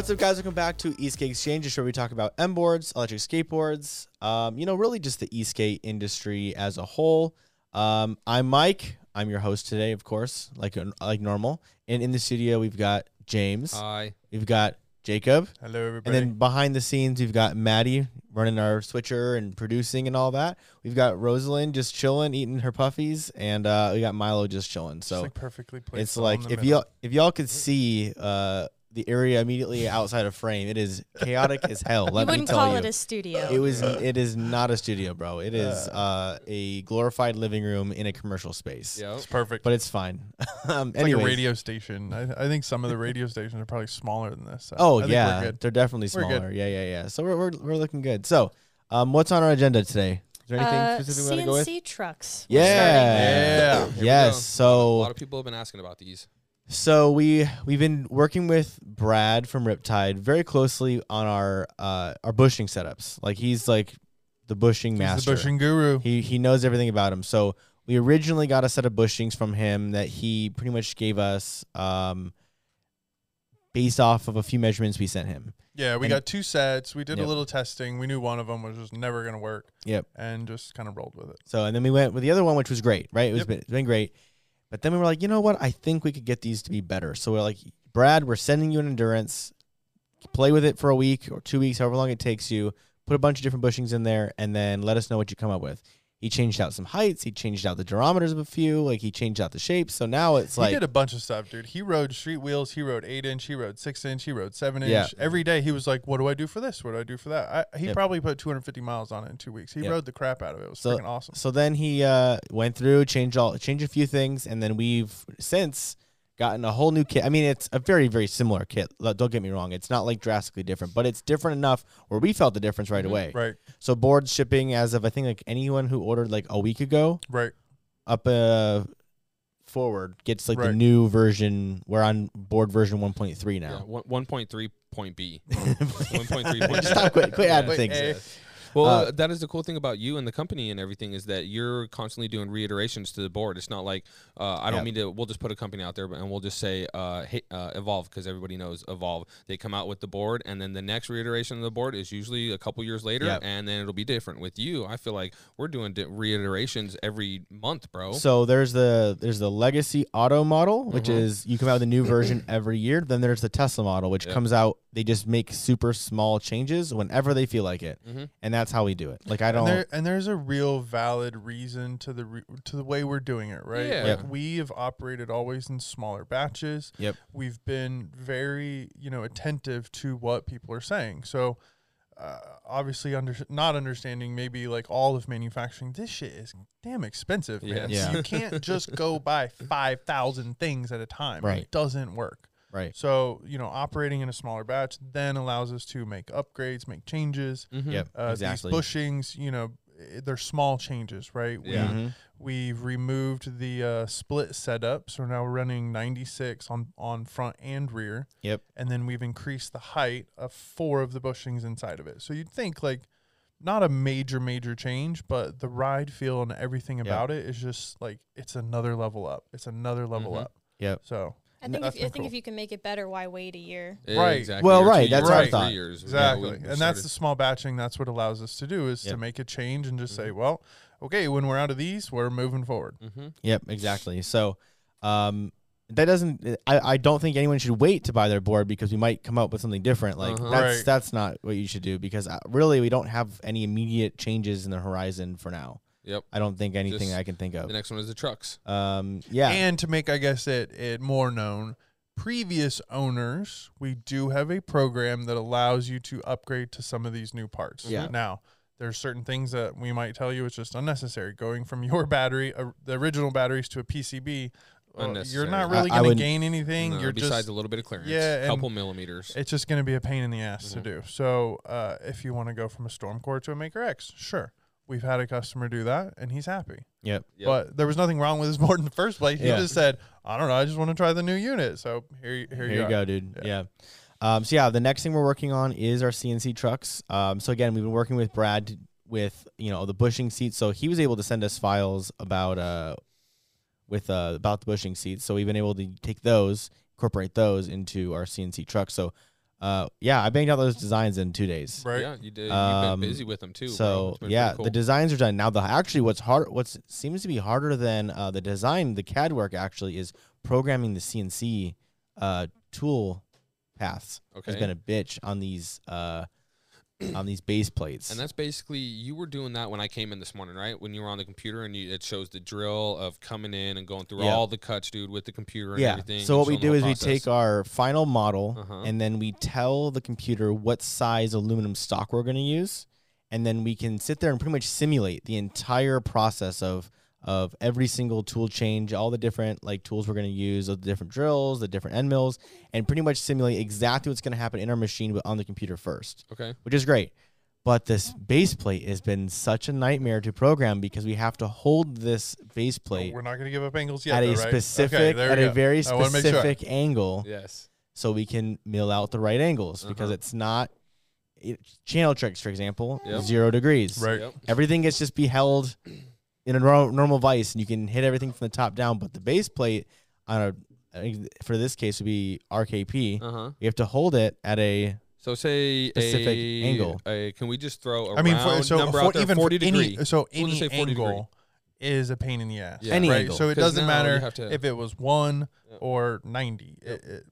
What's up, guys? Welcome back to Esk8 Exchange, where we talk about M boards, electric skateboards, um, you know, really just the e-skate industry as a whole. Um, I'm Mike. I'm your host today, of course, like like normal. And in the studio, we've got James. Hi. We've got Jacob. Hello, everybody. And then behind the scenes, we've got Maddie running our switcher and producing and all that. We've got Rosalind just chilling, eating her puffies, and uh, we got Milo just chilling. So like perfectly placed. it's like if middle. y'all if y'all could see uh, the area immediately outside of frame, it is chaotic as hell. Let you me wouldn't tell call you. it a studio. it was it is not a studio, bro. It is uh, a glorified living room in a commercial space. Yeah, it's perfect. But it's fine. um, it's like a radio station. I, I think some of the radio stations are probably smaller than this. So Oh I think yeah, we're good. they're definitely smaller. Yeah, yeah, yeah. So we're, we're we're looking good. So, um, what's on our agenda today? Is there anything uh, specific we want to go with? CNC trucks. Yeah. We're Yeah. Here Yes. go. a lot of people have been asking about these. So we we've been working with Brad from Riptide very closely on our uh our bushing setups. Like he's like the bushing He's master. the bushing guru. He he knows everything about him. So we originally got a set of bushings from him that he pretty much gave us um based off of a few measurements we sent him. yeah, we and- got two sets. We did Yep. a little testing. We knew one of them was just never gonna work. Yep. And just kind of rolled with it. So and then we went with the other one, which was great, right? It was Yep. been, it's been great. But then we were like, you know what? I think we could get these to be better. So we're like, Brad, we're sending you an endurance. Play with it for a week or two weeks, however long it takes you. Put a bunch of different bushings in there, and then let us know what you come up with. He changed out some heights. He changed out the durometers of a few. Like he changed out the shapes. So now it's like he did a bunch of stuff, dude. He rode street wheels. He rode eight inch. He rode six inch. He rode seven inch. Yeah. Every day he was like, "What do I do for this? What do I do for that?" I, he Yep. probably put 250 miles on it in two weeks. He Yep. rode the crap out of it. It was So- freaking awesome. So then he uh, went through, changed all, changed a few things, and then we've since gotten a whole new kit. I mean, it's a very, very similar kit. Don't get me wrong; it's not like drastically different, but it's different enough where we felt the difference right Mhm. away. Right. So boards shipping as of I think like anyone who ordered like a week ago Right. up uh forward gets like the new version. We're on board version 1.3 now. one, 1.3 point B. 1.3 point Stop! Quit! Quit adding Wait, things. eh. Well, Uh, that is the cool thing about you and the company and everything is that you're constantly doing reiterations to the board. It's not like uh, I don't Yeah. mean to. We'll just put a company out there, but and we'll just say uh, hey, uh, evolve because everybody knows evolve. They come out with the board, and then the next reiteration of the board is usually a couple years later, and then it'll be different. With you, I feel like we're doing di- reiterations every month, bro. So there's the there's the legacy auto model, which Mhm. is you come out with a new version every year. Then there's the Tesla model, which comes out. They just make super small changes whenever they feel like it, Mhm. and that's how we do it. Like I don't. And, there, and there's a real valid reason to the re, to the way we're doing it, right? Yeah. Like Yep. we have operated always in smaller batches. Yep. We've been very, you know, attentive to what people are saying. So, uh, obviously, under not understanding maybe like all of manufacturing, this shit is damn expensive, man. Yeah. So you can't just go buy five thousand things at a time. Right. It doesn't work. Right. So, you know, operating in a smaller batch then allows us to make upgrades, make changes. Mhm. Yep. Uh, exactly. These bushings, you know, they're small changes, right? We, Yeah. Mhm. We've removed the uh, split setup, so now we're running 96 on on front and rear, Yep. and then we've increased the height of four of the bushings inside of it. So you'd think like not a major major change, but the ride feel and everything about it is just like it's another level up. It's another level Mhm. up. Yep. So I think That's if, I been think if you can make it better, why wait a year? Right. Exactly. Well, Or two right, that's years, our three thought. years. Yeah, Exactly. we- we and that's the small batching. That's what allows us to do is Yep. to make a change and just say, Mhm. well, okay, when we're out of these, we're moving forward. Mhm. Yep. Exactly. So, um, that doesn't. I, I don't think anyone should wait to buy their board because we might come up with something different. Like Uh-huh. that's Right. that's not what you should do because uh, really we don't have any immediate changes in the horizon for now. Yep. I don't think anything Just I can think of. The next one is the trucks. Um, yeah. And to make, I guess, it, it more known, previous owners, we do have a program that allows you to upgrade to some of these new parts. Yeah. Now, there's certain things that we might tell you it's just unnecessary. Going from your battery, uh, the original batteries, to a PCB, uh, you're not really going to gain anything. No, you're besides just a little bit of clearance. Yeah, a couple millimeters. it's just going to be a pain in the ass Mhm. to do. So, uh, if you want to go from a Stormcore to a Maker X, sure. We've had a customer do that, and he's happy. yep. Yep. But there was nothing wrong with his board in the first place. He Yeah. just said, "I don't know. I just want to try the new unit." So here, you- here, Here, you are. go, dude. Yeah. Yeah. Um, so yeah, the next thing we're working on is our CNC trucks. Um, so again, we've been working with Brad to- with you know the bushing seats. So he was able to send us files about uh with uh about the bushing seats. So we've been able to take those, incorporate those into our CNC trucks. So uh yeah, I banged out those designs in two days. Right. Yeah, you did. You've Um, been busy with them too. So It's yeah, cool. the designs are done now. The actually what's hard, what seems to be harder than uh, the design, the CAD work actually is programming the CNC uh, tool paths. okay. Has been a bitch on these uh, on these base plates. And that's basically you were doing that when I came in this morning, right? When you were on the computer and you, it shows the drill of coming in and going through Yeah. all the cuts, dude, with the computer and yeah. everything. So what we do is we take our final model Uh-huh. and then we tell the computer what size aluminum stock we're going to use, and then we can sit there and pretty much simulate the entire process of of every single tool change, all the different like tools we're going to use, the different drills, the different end mills, and pretty much simulate exactly what's going to happen in our machine, but on the computer first, Okay. which is great. But this base plate has been such a nightmare to program because we have to hold this base Oh, plate we're not gonna give up angles yet. at though, a right? specific Okay, at we a very I sure. specific angle Yes. so we can mill out the right angles because Uh-huh. it's not it, channel trucks for example Yep. zero degrees Right. Yep. everything gets just be held in a nor- normal vice and you can hit everything from the top down but the base plate on a I think for this case would be rkp Uh huh. you have to hold it at a So say Specific a, angle. A, can we just throw a I mean, round for, so number for, out there? even Forty for any, degree. so We'll just any say 40 degree. angle is a pain in the ass. Yeah. Any right? angle. So it doesn't matter to- if it was one Yep. or ninety. Yep. It, it,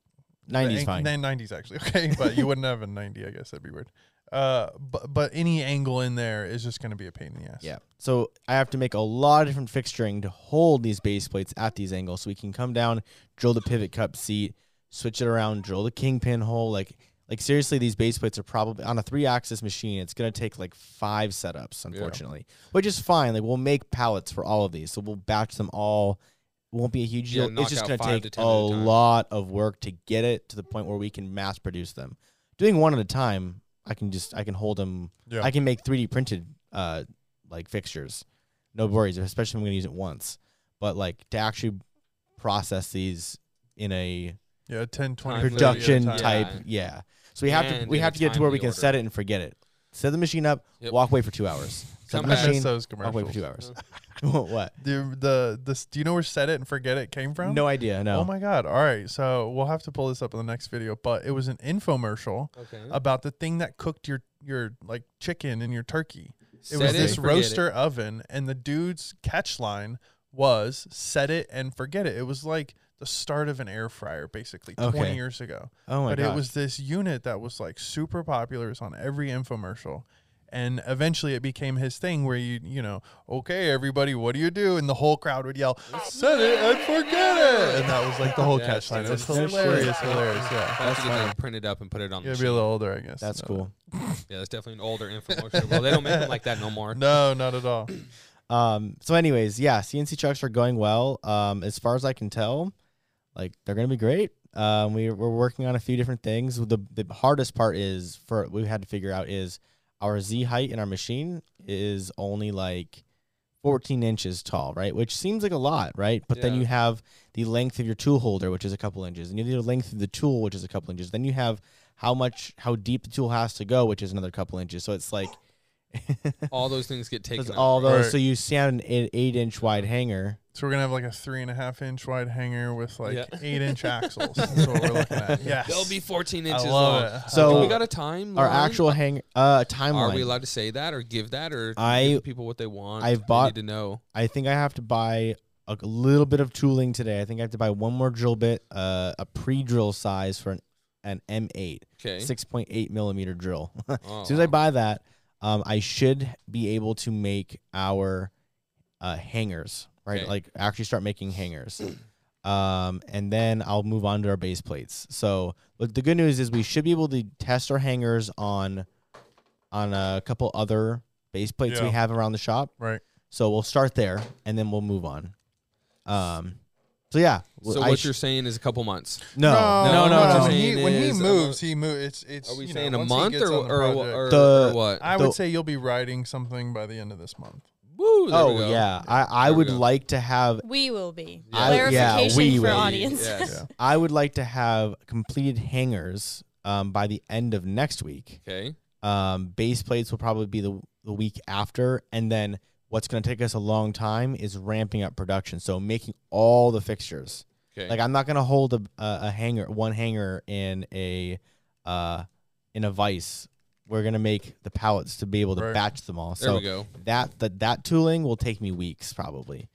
90 is fine ang- 90 is actually okay, but you wouldn't have a ninety. I guess that'd be weird. Uh, but but any angle in there is just going to be a pain in the ass. Yeah. So I have to make a lot of different fixturing to hold these base plates at these angles. So we can come down, drill the pivot cup seat, switch it around, drill the kingpin hole. Like like seriously, these base plates are probably on a three axis machine. It's gonna take like five setups, unfortunately, which is fine. Like we'll make pallets for all of these, so we'll batch them all. Won't be a huge deal. knock it's just gonna take a 10 at a time. lot of work to get it to the point where we can mass produce them. Doing one at a time, I can just I can hold them Yeah. I can make 3D printed uh like fixtures. No worries, especially if I'm going to use it once. But like to actually process these in a yeah, 10, 20 production time. type, Yeah. yeah. So we have to we have to get to where we can order. set it and forget it. Set the machine up, Yep. walk away for 2 hours. Set Come the back. I miss machine, those walk away for 2 hours. what? The the this. Do you know where "Set It and Forget It" came from? No idea, no. Oh my god! All right, so we'll have to pull this up in the next video. But it was an infomercial Okay. about the thing that cooked your your like chicken and your turkey. It Set was and this forget it. roaster oven, and the dude's catch line was "Set it and forget it." It was like the start of an air fryer, basically Okay. twenty years ago. oh my but god. it was this unit that was like super popular. It was on every infomercial. And eventually it became his thing where you, you know, okay, everybody, what do you do? And the whole crowd would yell, set it and forget it. And that was like the whole Yeah, catch line. It was that's- that's hilarious, shit. hilarious. Yeah. That's That's get them funny. printed up and put it on You the gotta be a little older, I guess. That's No. cool. Yeah, that's definitely an older infomercial. well, they don't make them like that no more. No, not at all. Um so anyways, yeah, CNC trucks are going well. Um as far as I can tell, like they're going to be great. Um we we're working on a few different things. The the hardest part is for we had to figure out is our Z height in our machine is only like 14 inches tall, right? Which seems like a lot, right? But then you have the length of your tool holder, which is a couple inches, and you have the length of the tool, which is a couple inches. Then you have how much how deep the tool has to go, which is another couple inches. So it's like All those things get taken. out, all right? those. Right. So you stand an eight, eight inch wide hanger. So we're gonna have like a three and a half inch wide hanger with like Yeah. eight inch axles. That's what we're looking at. Yes. They'll be 14 I inches love long. it. I So- Do we got a time? Our actual hanger uh timeline. Are we allowed to say that or give that or I- give people what they want? I've They bought- need to know. I think I have to buy a little bit of tooling today. I think I have to buy one more drill bit, uh, a pre-drill size for an, an M8, Okay. 6.8 millimeter drill. Oh, as soon as I buy that, um, I should be able to make our uh, hangers, right? Okay. Like actually start making hangers. Um, and then I'll move on to our base plates. So, but the good news is we should be able to test our hangers on on a couple other base plates we have around the shop. Right. So we'll start there, and then we'll move on. Um, so yeah. So I what sh- you're saying is a couple months. no, no, no, no, no. no. When he, when he is, uh, moves, he moves. It's it's. Are we you saying know, a month gets or or, project- or, The- or what? I the- would say you'll be writing something by the end of this month. Woo! There we Oh go. yeah, I, I There would like to have We will be. I- yeah, Clarification we for will. audience. Yes. Yeah. I would like to have completed hangers um, by the end of next week. Okay. Um, base plates will probably be the the week after, and then what's going to take us a long time is ramping up production. So making all the fixtures. Okay. Like I'm not gonna hold a a, a hanger, one hanger in a uh in a vise. We're gonna make the pallets to be able to Right. batch them all. there so we go. that that that tooling will take me weeks probably,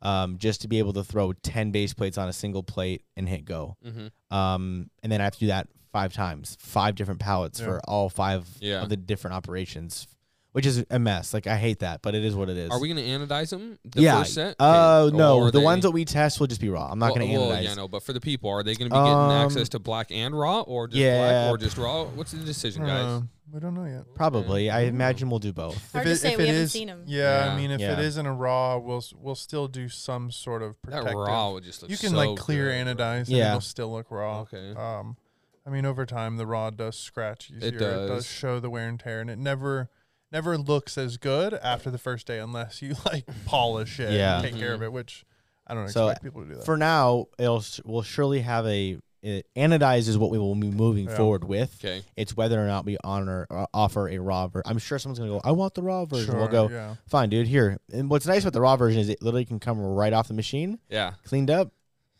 um, just to be able to throw ten base plates on a single plate and hit go. Mm-hmm. Um, and then I have to do that five times, five different pallets Yeah. for all five Yeah. of the different operations, which is a mess. Like I hate that, but it is what it is. Are we gonna anodize them? The yeah. First set? Uh, Okay. no. The they- ones that we test will just be raw. I'm not well, going to well, anodize. yeah, no, but for the people, are they gonna be getting Um, access to black and raw, or just yeah. black, or just raw? What's the decision, guys? Uh, we don't know yet. Probably. I imagine we'll do both. Hard if to say, if we it haven't is- seen 'em. Yeah, Yeah. I mean, if Yeah. it isn't a raw, we'll we'll still do some sort of protective. That raw would just look you can so like clear good, bro. anodize, and Yeah. it'll still look raw. Okay. Um, I mean, over time, the raw does scratch easier. It does. does show the wear and tear, and it never never looks as good after the first day unless you like polish it Yeah. and take care of Mhm. it, which I don't So, expect people to do that. For now, it'll we'll surely have a it, anodize is what we will be moving Yeah. forward with. Okay. It's whether or not we honor uh, offer a raw version. I'm sure someone's gonna go. I want the raw version. we'll go. yeah. Fine, dude. Here. And what's nice about the raw version is it literally can come right off the machine, Yeah. cleaned up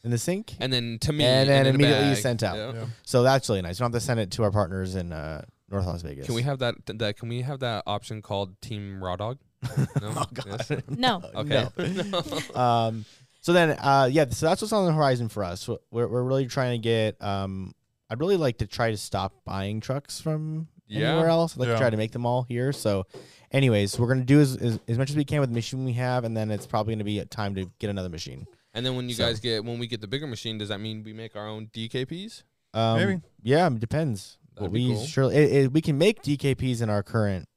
in the sink. And then to me, And then in a immediately bag. sent out. Yeah. Yeah. So that's really nice. We don't have to send it to our partners in uh, North Las Vegas. Can we have that? That can we have that option called Team Raw Dog? No. oh God. Yes? No. Okay. No. um, so then, uh, yeah, so that's what's on the horizon for us. We're, we're really trying to get. Um, I'd really like to try to stop buying trucks from Yeah. anywhere else. I'd like Yeah. to try to make them all here. So, anyways, we're gonna do as, as as much as we can with the machine we have, and then it's probably gonna be time to get another machine. and then when you So- guys get when we get the bigger machine, does that mean we make our own DKPs? Um, Maybe. Yeah, it depends. But That'd we cool. surely it, it, we can make DKPs in our current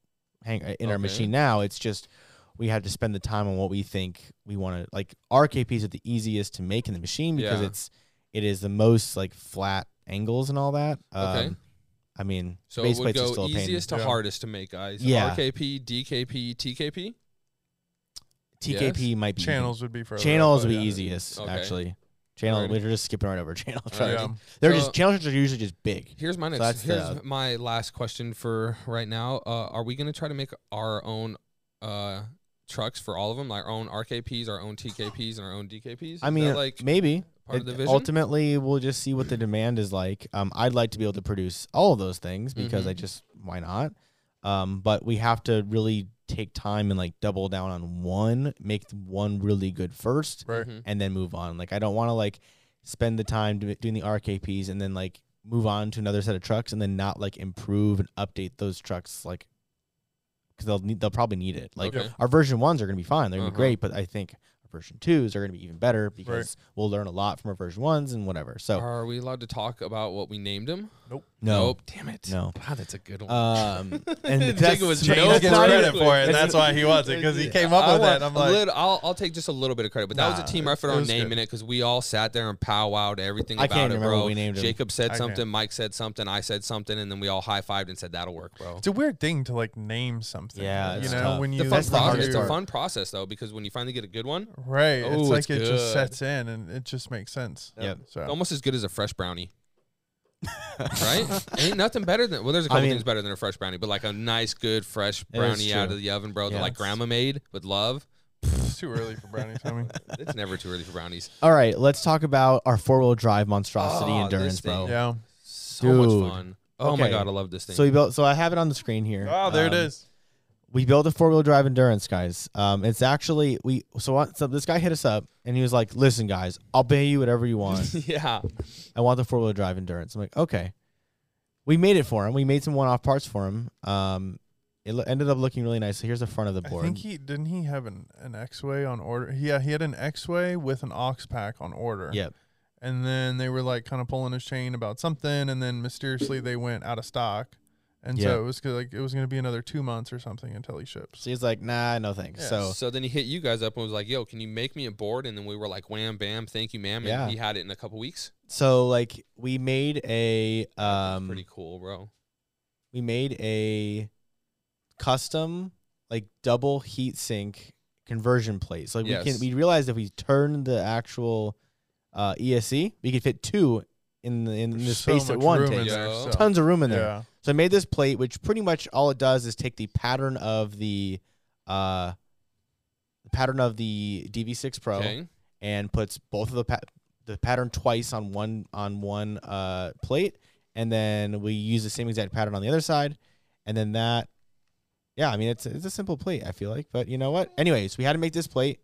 hang in our machine now. It's just we have to spend the time on what we think we want to like. RKPs are the easiest to make in the machine because Yeah. it's it is the most like flat angles and all that. Okay. Um, I mean, So base it would go still easiest to Yeah. hardest to make, guys. Yeah. RKP, DKP, TKP. TKP might be Channels would be for Channels would be yeah. easiest Okay. actually. Channel Alrighty. we're just skipping right over channel. Yeah. They're So- just channel trucks are usually just big. Here's my next. that's here's the- my last question for right now. Uh, are we gonna try to make our own uh, trucks for all of them, like our own RKPs, our own TKPs, and our own DKPs? I Is mean, that, like maybe part of the vision. ultimately we'll just see what the demand is like. Um, I'd like to be able to produce all of those things because I Mhm. just why not? Um, but we have to really take time and like double down on one, make one really good first, Right. Mhm. and then move on. Like I don't want to like spend the time doing the RKPs and then like move on to another set of trucks and then not like improve and update those trucks like because they'll need they'll probably need it. Like Okay. our version ones are gonna be fine, they're gonna Uh-huh. be great, but I think our version twos are gonna be even better because we'll learn a lot from our version ones and whatever. So Are we allowed to talk about what we named him? No, Nope. Damn it. No. God, that's a good one. um, and Jacob that's, was no James gets not credit for it. That's why he wants it because he came up I with it. I'm like, little, I'll, I'll take just a little bit of credit, but that was a team effort on naming good. it because we all sat there and powwowed everything I about can't it, remember bro. we named him. Jacob said I something, can't. Mike said something, I said something, and then we all high fived and said that'll work, bro. it's a weird thing to like name something. Yeah, you it's know tough. when The you fun That's the process, it's a fun process though because when you finally get a good one, right. Oh, it's like it just sets in and it just makes sense. Yeah, So almost as good as a fresh brownie, right? Ain't nothing better than well. There's a couple mean- things better than a fresh brownie, but like a nice, good fresh brownie out of the oven, bro, Yeah, that like grandma made with love. it's too early for brownies. I mean, It's never too early for brownies. All right, let's talk about our four wheel drive monstrosity Oh, endurance, bro. yeah. So much fun. Oh my god, I love this thing. So we built. So I have it on the screen here. Oh, there it Um, is. We built a four wheel drive endurance, guys. Um, it's actually we. So? So this guy hit us up and he was like, "Listen, guys, I'll pay you whatever you want. yeah. I want the four wheel drive endurance." I'm like, "Okay." We made it for him. We made some one off parts for him. Um, it lo- ended up looking really nice. So here's the front of the board. I board. think he didn't he have an, an Exway on order. Yeah, he had an Exway with an aux pack on order. Yep. And then they were like kind of pulling his chain about something, and then mysteriously they went out of stock, and Yeah. so it was go- like it was going to be another two months or something until he ships. So he's like, "Nah, no thanks." Yeah. So So then he hit you guys up and was like, "Yo, can you make me a board?" And then we were like, "Wham, bam, thank you, ma'am." And Yeah. he had it in a couple weeks. so like we made a um Pretty cool, bro. we made a custom like double heat sink conversion plate. So like we can we realized if we turn the actual uh, ESC, we could fit two in the, in the space so that much one room takes. there, Yeah. so- Tons of room in there. Yeah. So I made this plate, which pretty much all it does is take the pattern of the uh, the pattern of the DV6 Pro Okay. and puts both of the pa- the pattern twice on one on one uh, plate, and then we use the same exact pattern on the other side, and then that. Yeah, I mean it's it's a simple plate. I feel like, but you know what? Anyways, we had to make this plate,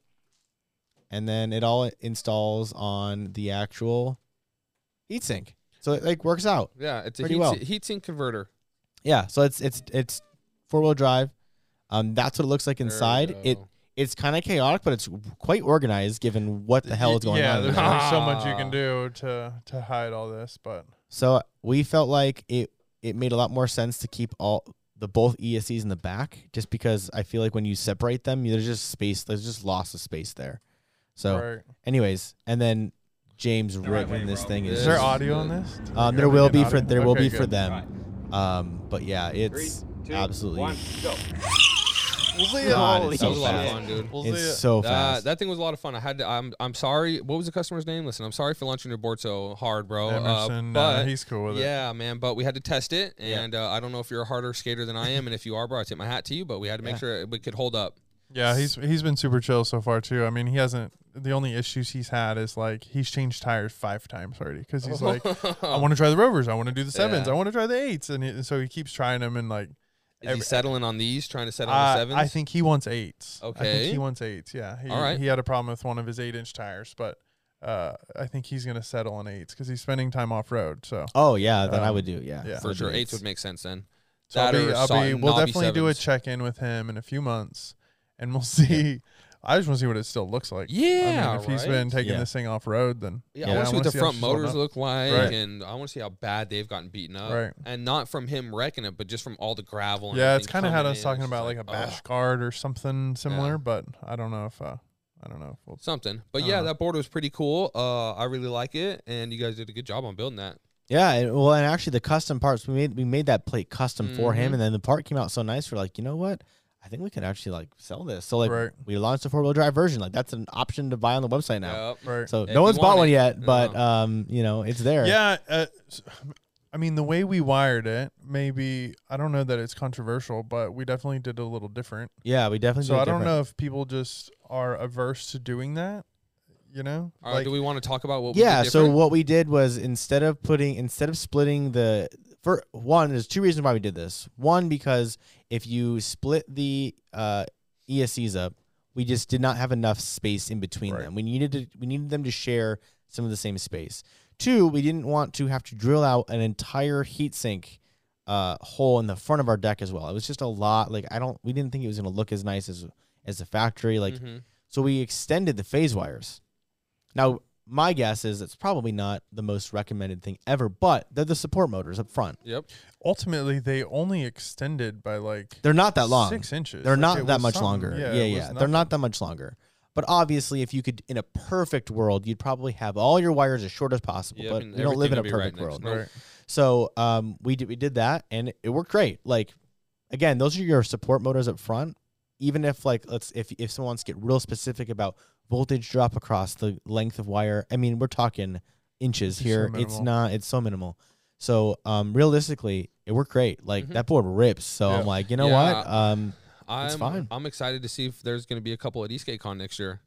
and then it all installs on the actual heatsink, so it like works out. Yeah, it's a heat, well. heat sink converter. Yeah, so it's it's it's four wheel drive. Um, that's what it looks like inside. It it's kind of chaotic, but it's quite organized given what the hell is going yeah, on. in there's only so much you can do to to hide all this, but So we felt like it it made a lot more sense to keep all the both ESCs in the back, just because I feel like when you separate them, there's just space. There's just loss of space there. So, right. anyways, and then James written this thing Is is there audio on this? Um, there will be for audio? there will Okay, be for good. them. Um, but yeah, it's absolutely We'll see it. God, it's that so was a lot of fast. fun, dude. We'll it's it. so Uh, fast. that thing was a lot of fun. I had to. I'm. I'm sorry. What was the customer's name? Listen, I'm sorry for launching your board so hard, bro. Uh, Emerson, but uh, he's cool with it. yeah, man. But we had to test it, Yeah. and uh, I don't know if you're a harder skater than I am, and if you are, bro, I tip my hat to you. But we had to make Yeah. sure we could hold up. Yeah, he's he's been super chill so far too. I mean, he hasn't. The only issues he's had is like he's changed tires five times already because he's like, I want to try the rovers, I want to do the sevens, Yeah. I want to try the eights, and, he, and so he keeps trying them and like. Is he settling on these? Trying to settle on Uh, the sevens? I think he wants eights. I Okay. think he wants eights. Yeah. He, All right. He had a problem with one of his eight inch tires, but uh, I think he's gonna settle on eights because he's spending time off road. So. oh yeah, then I um, would do yeah yeah. for Would do sure. Eights eights. would make sense then. So I'll be, or I'll saw- be, we'll knobby definitely do a sevens. check in with him in a few months, and we'll see. I just want to see what it still looks like. I Yeah, mean, if he's been taking Yeah. this thing off road, then Yeah, Yeah, I want to see what the front motors look like, Right. and I want to see how bad they've gotten beaten up. Right. And not from him wrecking it, but just from all the gravel. And yeah, it's kind of had coming us talking about just like a bash ugh, guard or something similar, Yeah. but I don't know if uh, I don't know if we'll. something. But yeah, know. that board was pretty cool. Uh, I really like it, and you guys did a good job on building that. yeah. And, well, and actually the custom parts we made we made that plate custom for him, Mhm. and then the part came out so nice. We're like, you know what? I think we could actually like sell this. So like Right. we launched a four wheel drive version. Like that's an option to buy on the website now. Yep. Right. So If no one's bought want one it. yet, but No. um, you know, it's there. Yeah, uh, s- I mean the way we wired it, maybe I don't know that it's controversial, but we definitely did a little different. Yeah, we definitely. So do it I don't know if people just are averse to doing that. You know, All right. do we want to talk about what? yeah We did so what we did was instead of putting instead of splitting the for one there's two reasons why we did this one because if you split the uh escs up we just did not have enough space in between Right. them we needed to we needed them to share some of the same space two we didn't want to have to drill out an entire heatsink uh hole in the front of our deck as well it was just a lot like i don't we didn't think it was going to look as nice as as the factory like Mhm. so we extended the phase wires. Now, my guess is it's probably not the most recommended thing ever, but they're the support motors up front. Yep. ultimately they only extended by like They're not that long. six inches. They're Like, not that much something. longer. Yeah, it yeah. They're not that much longer. But obviously, if you could, in a perfect world, you'd probably have all your wires as short as possible. Yep, but and we don't live in a perfect right world. Right. So um, we did we did that, and it worked great. Like again, those are your support motors up front. Even if like let's if if someone wants to get real specific about voltage drop across the length of wire, I mean we're talking inches It's so here. it's not. It's so minimal. So um, realistically, it worked great. Like Mhm. that board rips. So Yeah. I'm like, you know Yeah. what? Um, I'm fine. I'm excited to see if there's going to be a couple at Esk8 Con next year.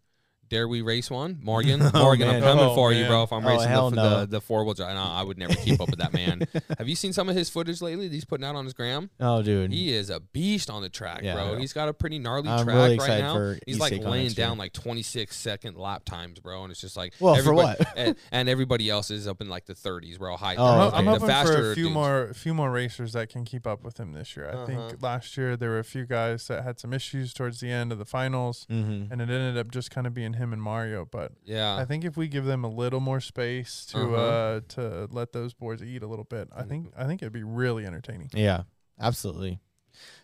Dare we race one, Morgan? Oh, Morgan, I'm coming Oh, for you, bro. If I'm Oh, racing the, no. the the four wheel drive, no, I would never keep up with that man. Have you seen some of his footage lately? that He's putting out on his gram. oh, dude. He is a beast on the track, Yeah. bro. He's got a pretty gnarly I'm track really right excited now. for He's like laying down like 26 second lap times, bro, and it's just like Well, for what? and, and everybody else is up in like the 30s, bro. High. Oh, I'm, ho- okay. I'm the hoping faster for a few dudes. more, a few more racers that can keep up with him this year. I Uh-huh. think last year there were a few guys that had some issues towards the end of the finals, mm-hmm. and it ended up just kind of being him and Mario. But Yeah. I think if we give them a little more space to Uh-huh. uh to let those boys eat a little bit, I think I think it'd be really entertaining. Yeah, absolutely.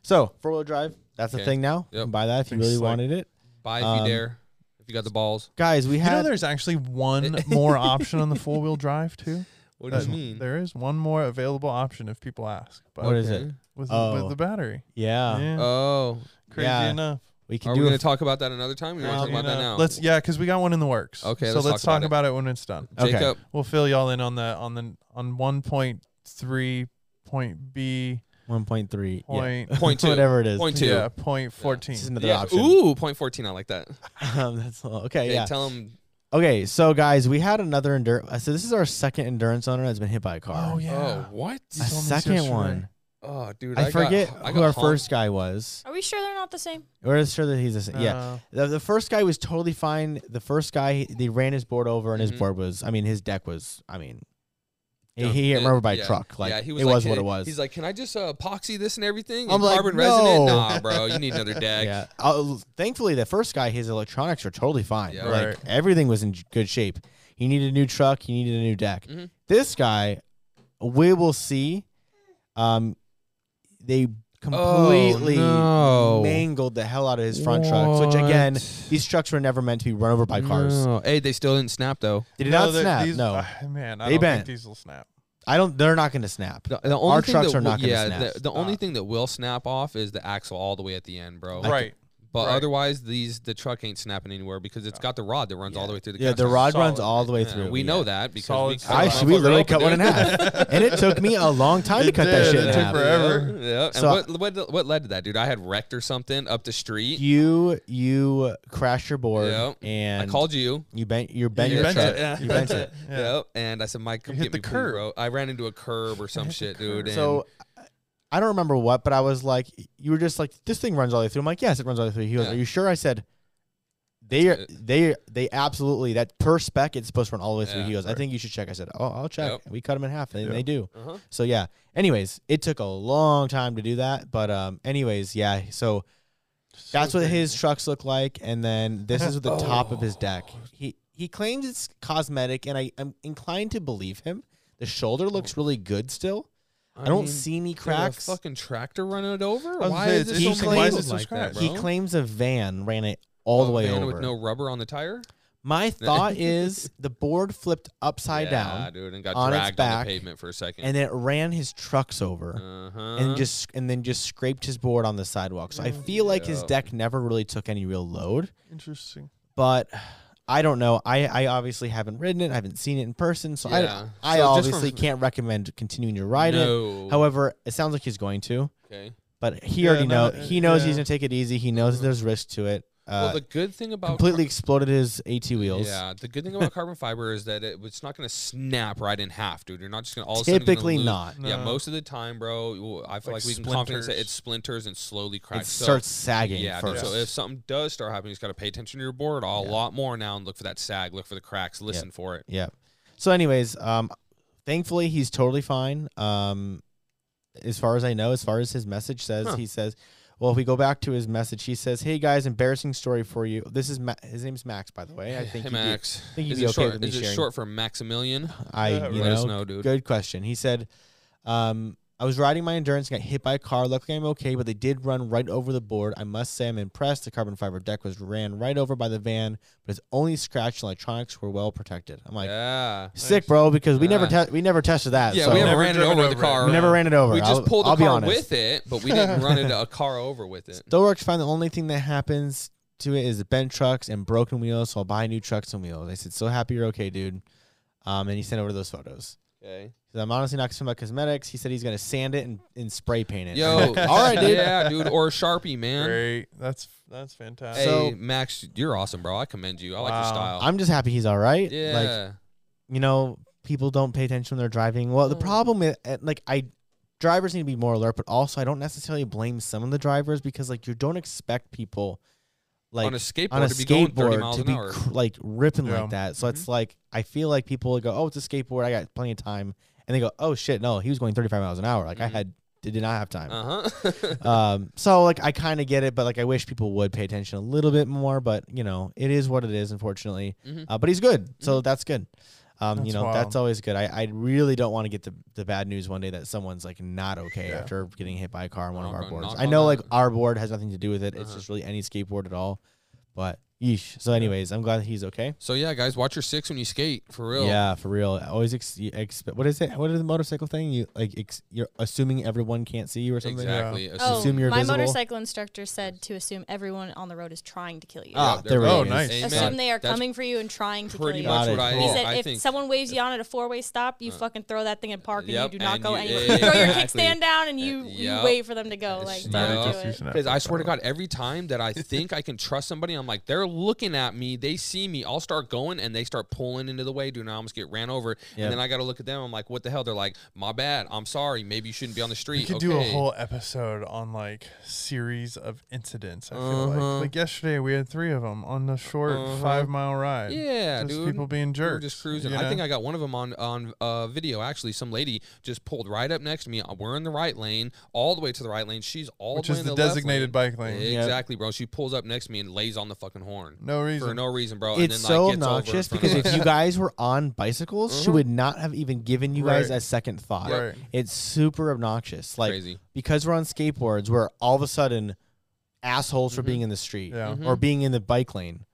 So four wheel drive, that's a Okay. thing now. You Yep. can buy that if you Things really like- wanted it, Buy if um, you dare. If you got the balls. guys. We You know, had there's actually one more option on the four wheel drive too. What do you Uh, mean? There is one more available option if people ask. But What is it? With Oh. with the battery. yeah. Yeah. Oh, Crazy yeah. enough. We can Are do we a going to talk about that another time? Or you want to talk about that now? Let's yeah, because we got one in the works. Okay, so let's let's, talk talk about about it when it's done. Okay. Jacob. We'll fill y'all in on the on the on one point three point B one point three. Yeah. point Point two. Whatever it is. Point two. yeah point fourteen. This is another Yeah. option. Ooh, point fourteen. I like that. Um, that's all. Okay, Hey, yeah. Tell him. Okay, so guys, we had another endurance. So this is our second endurance owner that's been hit by a car. Oh yeah. Oh, what? A told me this second yesterday. one. Oh, dude. I, got- forget I who got our honked. first guy was. Are we sure they're not the same? We're sure that he's the same. Yeah, Uh, the, the first guy was totally fine. The first guy, they ran his board over, and his Mhm. board was. I mean, his deck was. I mean, he, Done. he hit Yeah, run over by yeah, a truck. Like yeah, he was it like, was what it was. He's like, "Can I just uh, epoxy this and everything? I'm and like, carbon "No." resonant? Nah, bro. You need another deck." yeah. Uh, thankfully, the first guy, his electronics are totally fine. Yeah. Like Right. everything was in good shape. He needed a new truck. He needed a new deck. Mhm. This guy, we will see. Um, they completely no. mangled the hell out of his front trucks. Which again, these trucks were never meant to be run over by cars. No. Hey, they still didn't snap though. They did no, not snap. These, no, uh, man, I They don't bent. think these will snap. I don't. They're not going to snap. The, the only Our trucks that are not will- gonna yeah, snap. The, the only Stop. thing that will snap off is the axle all the way at the end, bro. right. But right. otherwise, these the truck ain't snapping anywhere because it's got the rod that runs all the way through the. Yeah, the cast rod Solid. runs all the way Yeah, through. we yeah. know that because Solid we stuff. I Solid we motherfucker literally open, cut one in half, and it took me a long time to It cut that did. shit It in took half. forever. Yeah, yeah. And So- what, what what led to that, dude? I had wrecked or something up the street. You you crashed your board, Yep. and I called you. you bent you bent your bent truck. it. Yeah. You bent it. Yeah. Yep. And I said, Mike, come hit get me, the please, curb. bro. I ran into a curb or some shit, dude. And So I don't remember what, but I was like, you were just like, this thing runs all the way through. I'm like, yes, it runs all the way through. He goes, Yeah. are you sure? I said, they are, they they absolutely that per spec it's supposed to run all the way through. Yeah, he goes, I think you should check. I said, oh, I'll check. Yep. We cut them in half, and Yeah. they do. uh-huh. So yeah. Anyways, it took a long time to do that, but um, anyways, yeah. So that's what his trucks look like, and then this is the top of his deck. He he claims it's cosmetic, and I am inclined to believe him. The shoulder looks really good still. I, don't mean, see any did a cracks. fucking tractor running it over? I was gonna Why say, is it's this so interesting. many Why is it so like that, bro? He claims a van ran it all the way van over. with no rubber on the tire. My thought is the board flipped upside yeah, down, dude, and got on its dragged on the pavement for a second. and it ran his trucks over. uh-huh. and just and then just scraped his board on the sidewalk. So I feel like his deck never really took any real load. Interesting. But I don't know. I, I obviously haven't ridden it. I haven't seen it in person, so Yeah. I I So just obviously from- can't recommend continuing to ride it. However, it sounds like he's going to. okay. But he Yeah, already know no, he knows yeah. he's gonna take it easy. He knows mm-hmm. there's risk to it. Uh, well, the good thing about completely exploded his AT wheels. Yeah, the good thing about carbon fiber is that it, it's not going to snap right in half, dude. You're not just going to all of a sudden gonna Typically not. Yeah, most of the time, bro. I feel like, Like we can confidently say splinters. it splinters and slowly It cracks. So- starts sagging yeah, dude, first. so if something does start happening, you just got to pay attention to your board a Yeah. lot more now and look for that sag, look for the cracks, listen for it. Yeah. So, anyways, um, thankfully he's totally fine. Um, as far as I know, as far as his message says, Huh. he says, "Well, if we go back to his message, he says, "Hey guys, embarrassing story for you. This is Ma- his name's Max, by the way. I think hey he'd be- Max, think he'd is be it okay short? with me is it short for Maximilian? I, Yeah, you Let us know, know, dude. good question. He said, um, I was riding my endurance and got hit by a car. Luckily, I'm okay, but they did run right over the board. I must say, I'm impressed. The carbon fiber deck was ran right over by the van, but it's only scratched. and Electronics were well protected. I'm like, yeah, sick, bro, because we never te- we never tested that. yeah. so we haven't Never ran it over with over the it. car. we never ran it over. We just I'll, pulled the I'll be car honest. with it, but we didn't run into a car over with it. Still works fine. The only thing that happens to it is bent trucks and broken wheels. So I'll buy new trucks and wheels. I said, so happy you're okay, dude. Um, and he sent over those photos. Okay. So I'm honestly not concerned about cosmetics. He said he's gonna sand it and, and spray paint it. Yo, all right, dude. Yeah, dude, or a sharpie, man. Great. That's that's fantastic. Hey, So- Max, you're awesome, bro. I commend you. I like your Wow. style. I'm just happy he's all right. yeah. Like you know, people don't pay attention when they're driving. Well, the Oh. problem is, uh, like, I drivers need to be more alert, but also I don't necessarily blame some of the drivers because like you don't expect people like on a skateboard on a to be going 30 skateboard miles to an be hour. cr- like ripping Yeah. like that. So Mhm. it's like I feel like people go, "Oh, it's a skateboard. I got plenty of time," and they go, "Oh shit, no, he was going 35 miles an hour. Like I Mhm. had did not have time." Uh huh. um, so like I kind of get it, but like I wish people would pay attention a little bit more. But you know, it is what it is, unfortunately. Mhm. Uh, but he's good, so Mhm. that's good. Um, you know, wild. that's always good. I, I really don't want to get the, the bad news one day that someone's like not okay Yeah. after getting hit by a car on one Knock of our on- boards. I on know that. like our board has nothing to do with it. It's Uh-huh. just really any skateboard at all. But Yeesh. So, anyways, I'm glad he's okay. So yeah, guys, watch your six when you skate for real. Yeah, for real. Always ex- you expect. What is it? What is the motorcycle thing? You like ex- you're assuming everyone can't see you or something. exactly. Oh, Assume- Assume you're my visible? motorcycle instructor said to assume everyone on the road is trying to kill you. Ah, Yeah, there we Oh, go. nice. Amen. Assume they are That's coming for you and trying to kill pretty you. much what it. I. He said I if think. someone waves you on at a four-way stop, you Uh, fucking throw that thing in park and Yep, you do not and go anywhere. You throw your kickstand down and you, Uh, you wait for them to go. Like, Yeah. don't Just do using it. that Because I swear to. God, every time that I think I can trust somebody, I'm like, they're looking at me, they see me, I'll start going, and they start pulling into the way, dude, and I almost get ran over. Yep. And then I got to look at them. I'm like, what the hell? They're like, my bad. I'm sorry. Maybe you shouldn't be on the We street. could okay. do a whole episode on like series of incidents. I feel Uh-huh. like like yesterday we had three of them on the short Uh-huh. five mile ride. Yeah, just dude. people being We jerks. were just cruising. you I think? I got one of them on on uh, video. Actually, some lady just pulled right up next to me. We're in the right lane, all the way to the right lane. She's all which the way is in the, the, designated lane. bike lane. Yep. Exactly, bro. She pulls up next to me and lays on the fucking horn No reason. for no reason, bro. and It's then, so like, gets obnoxious front because if you guys were on bicycles, she Mhm. would not have even given you guys a second thought. Right. It's super obnoxious. Like crazy. because we're on skateboards, we're all of a sudden assholes for Mhm. being in the street Yeah. Mhm. or being in the bike lane.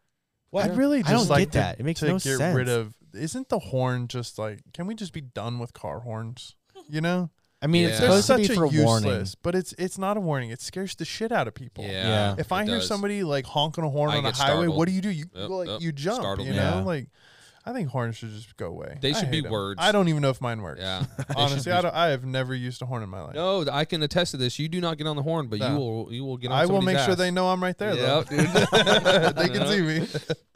I'd really just I don't like get to, that. It makes to no get sense. rid of. Isn't the horn just like? Can we just be done with car horns? You know, I mean, Yeah. it's they're supposed to such be for a useless, warning. but it's it's not a warning. It scares the shit out of people. Yeah. Yeah. If I it hear does. somebody like honking a horn I on a get highway, startled. what do you do? You Yep, like yep. you jump. Startled you me. know, Yeah. like I think horns should just go away. They I should be hate 'em. words. I don't even know if mine works. Yeah. They should Honestly, be- I, don't, I have never used a horn in my life. No, I can attest to this. You do not get on the horn, but you No. will. You will get on. The horn. I will somebody's make sure ass. they know I'm right there. Yep, though. dude. they can see me.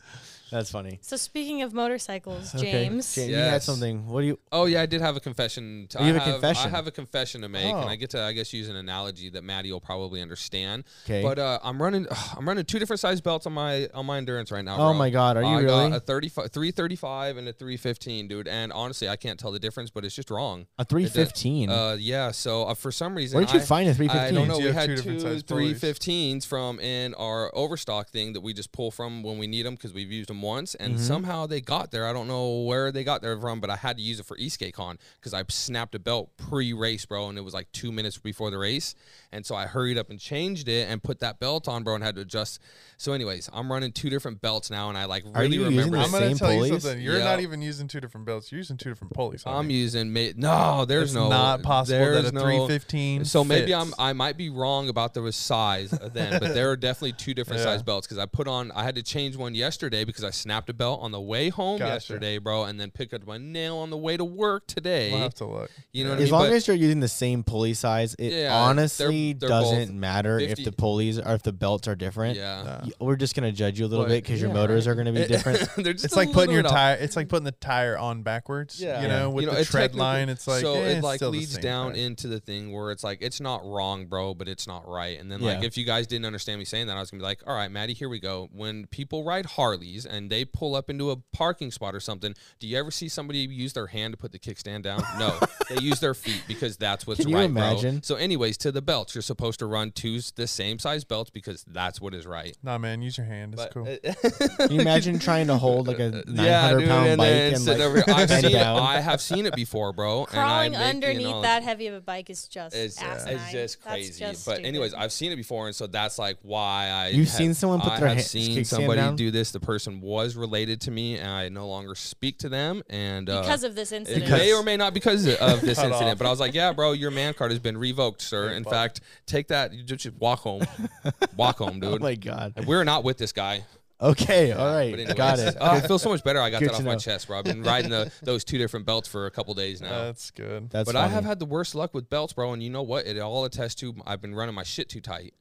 That's funny. So speaking of motorcycles, Okay. James, James, you had Yes. something. What do you? Oh yeah, I did have a confession. To, You have I a confession? I have a confession to make, Oh. and I get to, I guess, use an analogy that Maddie will probably understand. Okay. But uh, I'm running, I'm running two different size belts on my on my endurance right now. oh bro. my God, are you I really got a 35, 335 and a 315, dude. And honestly, I can't tell the difference, but it's just wrong. a three fifteen? Uh, yeah. So uh, for some reason, Where did you I- find a 315? I don't know. You We have had two two different size pulleys. 315s from in our overstock thing that we just pull from when we need them because we've used them once, and Mhm. somehow they got there. I don't know where they got there from, but I had to use it for EskateCon because I snapped a belt pre-race, bro, and it was like two minutes before the race, and so I hurried up and changed it and put that belt on, bro, and had to adjust. So, anyways, I'm running two different belts now, and I like Are really you using remember. the I'm gonna tell pulleys? you something. You're Yeah. not even using two different belts. You're using two different pulleys. I'm homie. using ma- no. There's it's no not possible that there's a no- 315. So maybe I'm. I might be wrong about the size then, but there are definitely two different Yeah. size belts because I put on I had to change one yesterday because I snapped a belt on the way home Gotcha. yesterday, bro, and then picked up my nail on the way to work today. We'll have to look. You know what I As mean? long But- as you're using the same pulley size, it Yeah, honestly they're- they're doesn't matter if the pulleys or if the belts are different. yeah. Uh, We're just gonna judge you a little But- bit because your motors right. are gonna be different. It's like putting your bit off. tire. It's like putting the tire on backwards. Yeah. You Yeah. know, with You know, the it tread line. It's like so eh, it like leads down thing. into the thing where it's like it's not wrong, bro, but it's not right. And then like if you guys didn't understand me saying that, I was gonna be like, all right, Maddie, here we go. When people ride Harleys and they pull up into a parking spot or something, do you ever see somebody use their hand to put the kickstand down? No, they use their feet because that's what's Can you right, imagine? bro. So, anyways, to the belts, you're supposed to run two the same size belts because that's what is right. Nah, man, use your hand. It's But, cool. Can you imagine trying to hold like a 900 yeah, dude, pound and bike then and like over here. I've bend seen it. down? I have seen it before, bro. crawling and I make the underneath analogy. that heavy of a bike is just It's, uh, asinine. it's just That's crazy. just but stupid. anyways, I've seen it before, and so that's like why I. You've have- seen someone put I their have seen somebody down? do this. The person was related to me, and I no longer speak to them. And uh, because of this it incident. may or may not because of this incident, off. but I was like, "Yeah, bro, your man card has been revoked, sir. In fact, take that. You just just walk home, walk home, dude. oh my god. We're not with this guy. Okay, all right, anyways, got it. oh, I feel so much better. I got Good that off my know. chest, bro. I've been riding the, those two different belts for a couple days now. That's good. That's but I have had the worst luck with belts, bro. And you know what? It all attests to I've been running my shit too tight.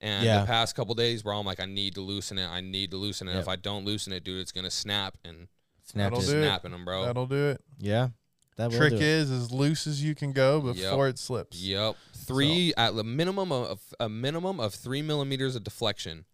And Yeah. the past couple days, bro, I'm like, I need to loosen it. I need to loosen it. Yep. If I don't loosen it, dude, it's gonna snap and Snapped That'll it. do snapping them, bro. That'll do it. Yeah, that will Trick is it. is as loose as you can go Yep. before it slips. Yep, three at the minimum of a minimum of three millimeters of deflection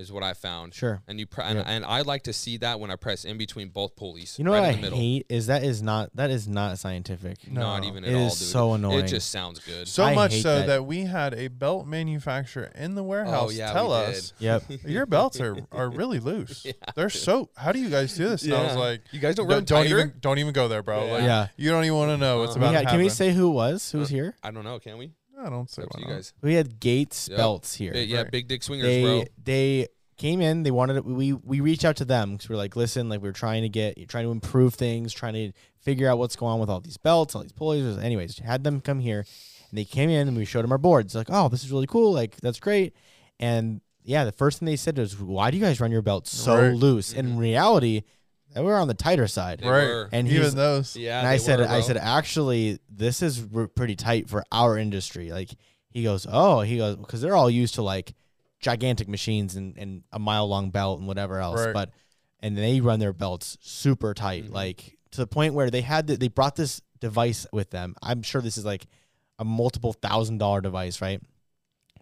is what I found. Sure. And you pre- and, Yep. and I like to see that when I press in between both pulleys. You know right what in I the middle. hate is that is not that is not scientific. Not even It at all, is dude. so annoying. It just sounds good. So I much so that. that. we had a belt manufacturer in the warehouse Oh, yeah, tell us Yep. your belts are, are really loose. They're so. How do you guys do this? And I was like, You guys don't "Don't- run don't tighter? even don't even go there, bro. Yeah. Like, Yeah. you don't even want to know what's Uh, We about had- can we say who was? Who's Uh, here? I don't know. Can we? I don't say It's up to why you not. guys. We had Gates Yep. belts here. Yeah, yeah, Right. big dick swingers, they bro. they came in. They wanted it. We we reached out to them because we're like, listen, like we're trying to get, trying to improve things, trying to figure out what's going on with all these belts, all these pulleys. Anyways, had them come here, and they came in and we showed them our boards. Like, oh, this is really cool. Like that's great. And yeah, the first thing they said was, why do you guys run your belts so Right. loose? And in mm-hmm. reality, they were on the tighter side. They right. were. And even he's- those. Yeah, and I they said, were, I bro. said, actually, this is r- pretty tight for our industry. Like he goes, oh, he goes, because they're all used to like gigantic machines and, and a mile long belt and whatever else. Right. But and they run their belts super tight, Mhm. like to the point where they had the, they brought this device with them. I'm sure this is like a multiple thousand dollar device, right?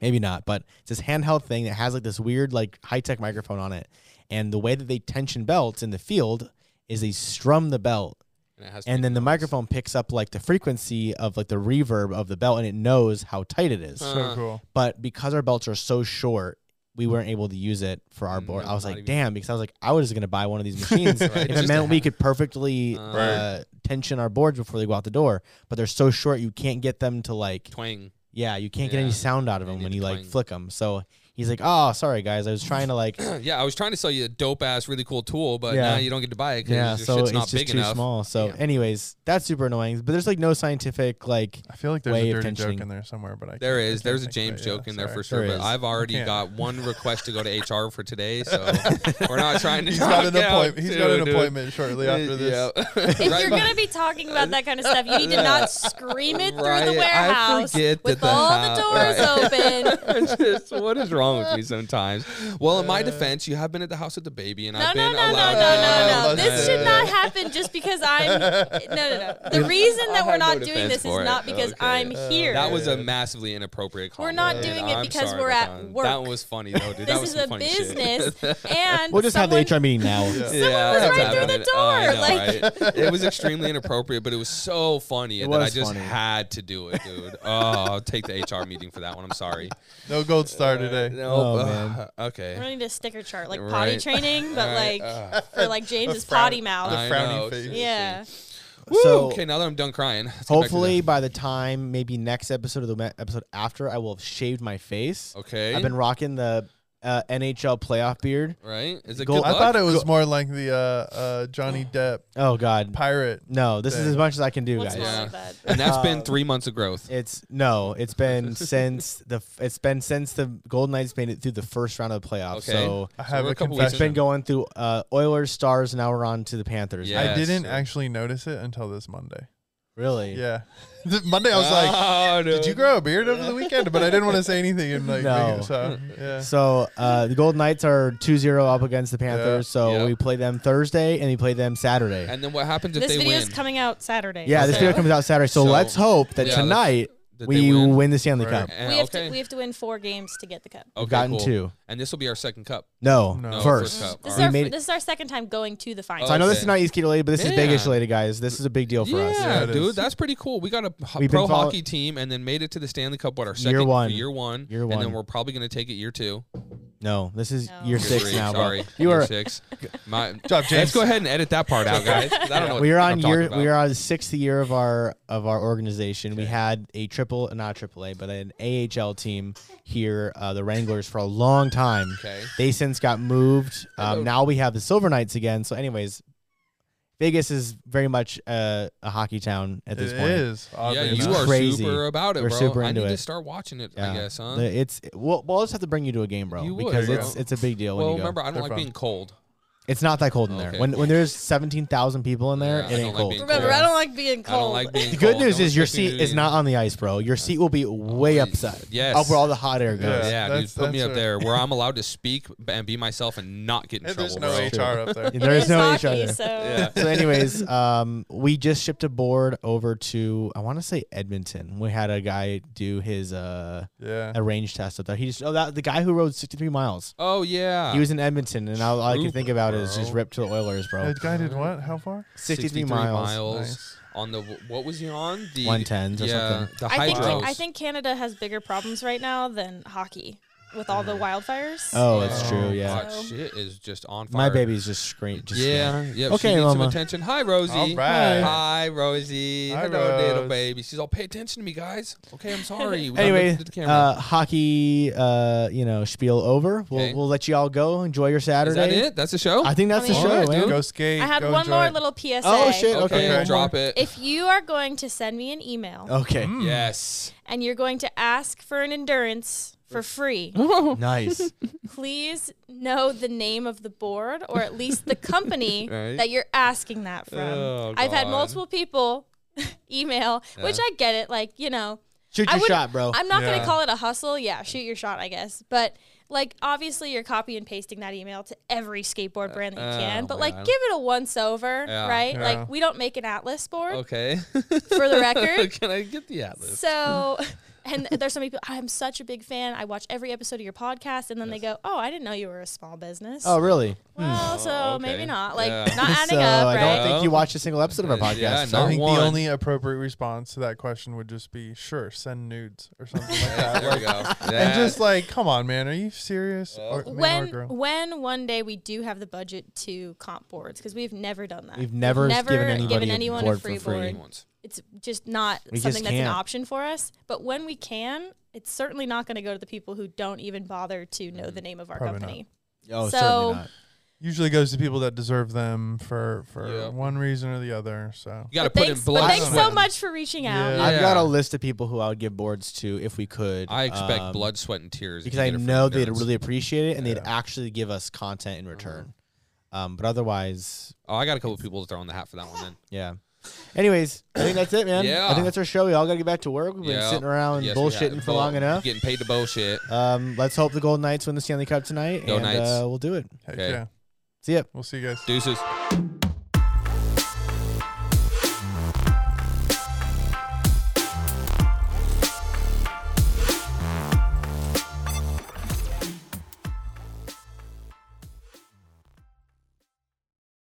Maybe not, but it's this handheld thing that has like this weird like high tech microphone on it. And the way that they tension belts in the field is they strum the belt and, it has and then the close. microphone picks up like the frequency of like the reverb of the belt and it knows how tight it is. Huh. So Uh. cool. But because our belts are so short, we weren't able to use it for our board. Mm, I was like, even- damn, because I was like, I was just gonna buy one of these machines Right, if just it meant we could perfectly Uh. uh, tension our boards before they go out the door. But they're so short, you can't get them to like, twang. yeah, you can't get any sound out of they them when to you like flick them. So he's like, oh, sorry guys, I was trying to like, yeah, I was trying to sell you a dope ass, really cool tool, but Yeah. now you don't get to buy it because yeah, your so shit's it's not just big too enough. small. So, Yeah. anyways, that's super annoying. But there's like no scientific like. I feel like there's a of dirty joke in there somewhere, but I There can't- I There's a James joke Yeah, in there sorry. for sure, There but is. I've already got one request to go to HR for today, so we're not trying to. He's got an appointment. He's got an appointment shortly after uh, this. If you're gonna be talking about that kind of stuff, you need to not scream it through the warehouse with all the doors open. Just, what is wrong with me sometimes? Well, in my defense, you have been at the house with the baby, and No, I've no, been no, no, allowed no, to no, have no. my This should not happen just because I'm. No, no, no. The reason that we're have no not doing this is it. not because Okay. I'm here. That was a massively inappropriate comment. We're not doing it because we're at work. That was funny though, dude. that this is a business, and We'll just have the HR meeting now. Yeah. Someone was right through the door, like- It was extremely inappropriate, but it was so funny It that I just had to do it, dude. Oh, I'll take the HR meeting for that one. I'm sorry. No gold star today. No, Oh, uh, man. We're Okay. gonna need a sticker chart, like potty Right. training, but Alright, like uh, for like James's frown- potty mouth. The frowny know, face. Yeah. Woo, So- okay, now that I'm done crying, let's get back to Hopefully, by the time maybe next episode or the episode after, I will have shaved my face. okay. I've been rocking the uh, NHL playoff beard. right. Is it Go- good I luck? thought it was more like the uh, uh, Johnny Depp Oh God, pirate. no! This is as much as I can do, What's guys. not Yeah. that? and that's been Um, three months of growth. It's no, it's been since the f- it's been since the Golden Knights made it through the first round of the playoffs. Okay. So I So have we're a a couple it's confession. been going through uh, Oilers, Stars, now we're on to the Panthers. Yeah. I Yes, didn't actually notice it until this Monday. Really. Yeah, The Monday I was like, Oh, "Did you grow a beard over the weekend?" But I didn't want to say anything and like, No. make it- so yeah. So uh, the Golden Knights are 2-0 up against the Panthers. So Yep. we play them Thursday and we play them Saturday. And then what happens if This they video win? is coming out Saturday. yeah, this video comes out Saturday. So, So- let's hope that Yeah, tonight That they we win? win. the Stanley Right. Cup. And- We have okay. to we have to win four games to get the cup. We've Okay, gotten cool. two. And this will be our second cup. No, No. No, first. first cup. This is, our, made this is our second time going to the finals. So I know this is not Esk8 related, but this is Yeah. Vegas related, guys. This is a big deal for yeah, us. Yeah, dude, that's pretty cool. We got a ho- We've pro follow- hockey team and then made it to the Stanley Cup. What our second Year one. year one, Year one, and then we're probably gonna take it year two, No, this is No. year Year six three, now, bro. Sorry, You year are six. My, job, let's go ahead and edit that part out, guys. 'cause I don't know. We are on I'm year. We are on the sixth year of our of our organization. We had a triple, not a triple A, but an AHL team here, uh, the Wranglers, for a long time. Okay. They since got moved. Hello. Um, now we have the Silver Knights again. So, anyways, Vegas is very much uh, a hockey town at this It point. is. Yeah, you enough. are Crazy. super about it, We're bro. super I into need to it. start watching it. Yeah. I guess, huh? It's we'll, we'll just have to bring you to a game, bro, You would, because bro. it's it's a big deal when well, you go. remember, I don't They're like fun. being cold. It's not that cold in there. Okay, when when there's seventeen thousand people in there, Yeah, I it don't ain't like cold. being Remember, cold. I don't like being cold. I don't like being The good cold. news No is your one's seat is not on the ice, bro. Your seat will be way Oh, upside. yes. Up where all the hot air goes. Yeah. Yeah, dude, That's- put me that's up a- there where I'm allowed to speak and be myself and not get in And trouble, there's no bro. HR up there. There It is no hockey, HR there. So Yeah. So, anyways, um, we just shipped a board over to I want to say Edmonton. We had a guy do his uh Yeah. a range test up there. He just oh that the guy who rode sixty three miles. Oh yeah, He was in Edmonton, and all I can Trooper, think about is just ripped to the Oilers, bro. That guy did what? How far? 63 miles. Nice. on the what was he on? The 110s or yeah, something. the I think hydros. I think Canada has bigger problems right now than hockey. With all the wildfires. Oh, it's Oh, true. Yeah. God, So- shit is just on fire. My baby's just scream. Just Yeah, yeah. Okay, she needs some Mama. attention. Hi, Rosie. All right. Hi, Rosie. Hi, Hello, little Rose. baby. She's all, pay attention to me, guys. Okay, I'm sorry. We gotta Anyway, look at the camera. uh, hockey, uh, you know, spiel over. We'll Okay. we'll let you all go. Enjoy your is Saturday. that it? That's the show? I think that's I the mean- show, Alright, man. dude. Go skate. I have go one enjoy more it. little PSA. Oh shit! Okay, okay, one drop it. If you are going to send me an email Okay, Mm. yes. and you're going to ask for an endurance for free, nice. please know the name of the board or at least the company Right. that you're asking that from. Oh, I've had multiple people email, which I get it. Like, you know, Shoot I your would- shot, bro. I'm not going to call it a hustle. Yeah, shoot your shot, I guess. But like, obviously, you're copy and pasting that email to every skateboard brand that you uh, oh, can. But like, man. give it a once over, Yeah. right? Yeah. Like, we don't make an Atlas board Okay. for the record. Can I get the atlas? So, and there's some people. I'm such a big fan. I watch every episode of your podcast, and then they go, "Oh, I didn't know you were a small business." oh, really? well, hmm. so Oh, okay. maybe not. Like, Yeah. not adding so up, I don't think you watched a single episode of our podcast. yeah, so- I think one. the only appropriate response to that question would just be, "Sure, send nudes or something like that." there we Like, go. and just like, come on, man, are you serious? Yeah. Or, man or when girl? when one day we do have the budget to comp boards because we've never done that. We've never given anybody given a anyone board a for free free. board. ones. It's just not We just something that's an can't. option for us. But when we can, it's certainly not going to go to the people who don't even bother to know the name of our Probably company. Oh, So- certainly not. Usually goes to people that deserve them for for Yep. one reason or the other. So You got to But put thanks, in but thanks so much for reaching out. Yeah. I've got a list of people who I would give boards to if we could. I expect um, blood, sweat, and tears. because I get it from know they'd endurance. really appreciate it and they'd actually give us content in return. Um, but otherwise, Oh, I got a couple people to throw in the hat for that one then. yeah. Anyways, I think that's it, man. I think that's our show. We all got to get back to work. We've been Yeah. sitting around Yes, we bullshitting have. for Bull- long enough. Getting paid to bullshit. Um, let's hope the Golden Knights win the Stanley Cup tonight, Go and Knights. Uh, we'll do it. heck Okay. yeah, See ya. we'll see you guys. Deuces.